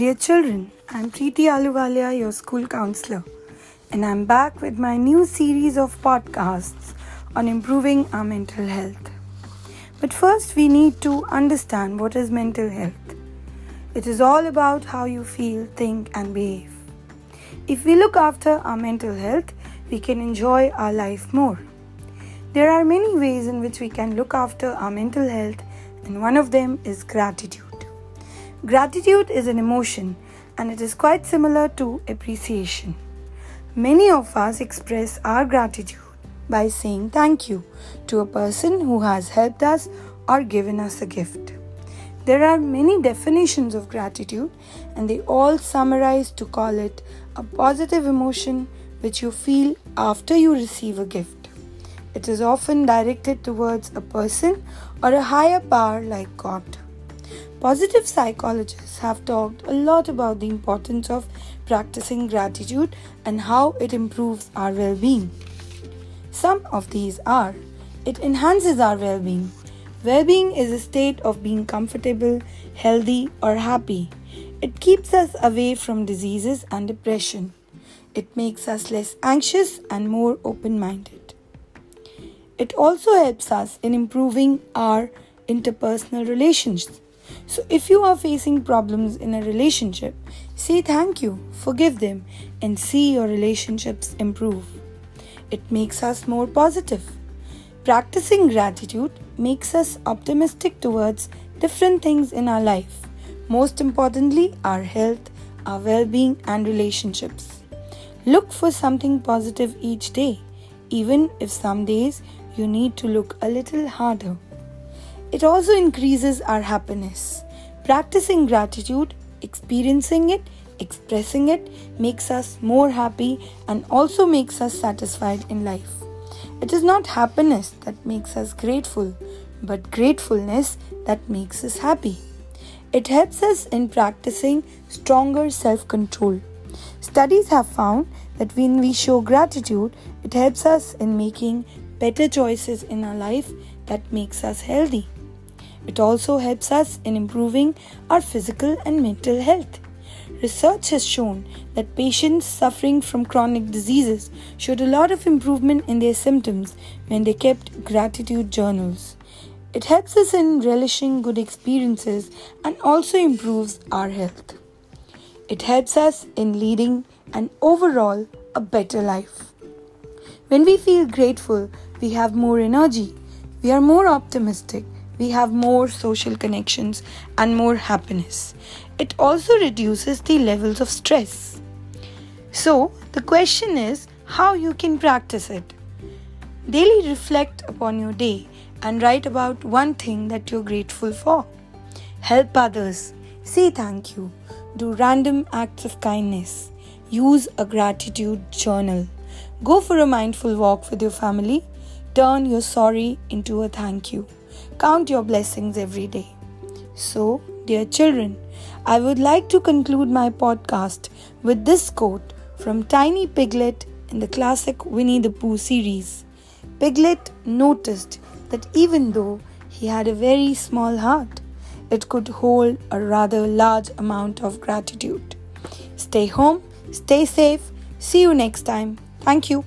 Dear children, I'm Preeti Aluwalia, your school counselor, and I'm back with my new series of podcasts on improving our mental health. But first, we need to understand what is mental health. It is all about how you feel, think, and behave. If we look after our mental health, we can enjoy our life more. There are many ways in which we can look after our mental health, and one of them is gratitude. Gratitude is an emotion and it is quite similar to appreciation. Many of us express our gratitude by saying thank you to a person who has helped us or given us a gift. There are many definitions of gratitude, and they all summarize to call it a positive emotion which you feel after you receive a gift. It is often directed towards a person or a higher power like God. Positive psychologists have talked a lot about the importance of practicing gratitude and how it improves our well being. Some of these are it enhances our well being. Well being is a state of being comfortable, healthy, or happy. It keeps us away from diseases and depression. It makes us less anxious and more open minded. It also helps us in improving our interpersonal relations. So, if you are facing problems in a relationship, say thank you, forgive them, and see your relationships improve. It makes us more positive. Practicing gratitude makes us optimistic towards different things in our life, most importantly, our health, our well being, and relationships. Look for something positive each day, even if some days you need to look a little harder. It also increases our happiness. Practicing gratitude, experiencing it, expressing it makes us more happy and also makes us satisfied in life. It is not happiness that makes us grateful, but gratefulness that makes us happy. It helps us in practicing stronger self control. Studies have found that when we show gratitude, it helps us in making better choices in our life that makes us healthy. It also helps us in improving our physical and mental health. Research has shown that patients suffering from chronic diseases showed a lot of improvement in their symptoms when they kept gratitude journals. It helps us in relishing good experiences and also improves our health. It helps us in leading an overall a better life. When we feel grateful, we have more energy, we are more optimistic, we have more social connections and more happiness. It also reduces the levels of stress. So, the question is how you can practice it. Daily reflect upon your day and write about one thing that you're grateful for. Help others. Say thank you. Do random acts of kindness. Use a gratitude journal. Go for a mindful walk with your family. Turn your sorry into a thank you. Count your blessings every day. So, dear children, I would like to conclude my podcast with this quote from Tiny Piglet in the classic Winnie the Pooh series. Piglet noticed that even though he had a very small heart, it could hold a rather large amount of gratitude. Stay home, stay safe. See you next time. Thank you.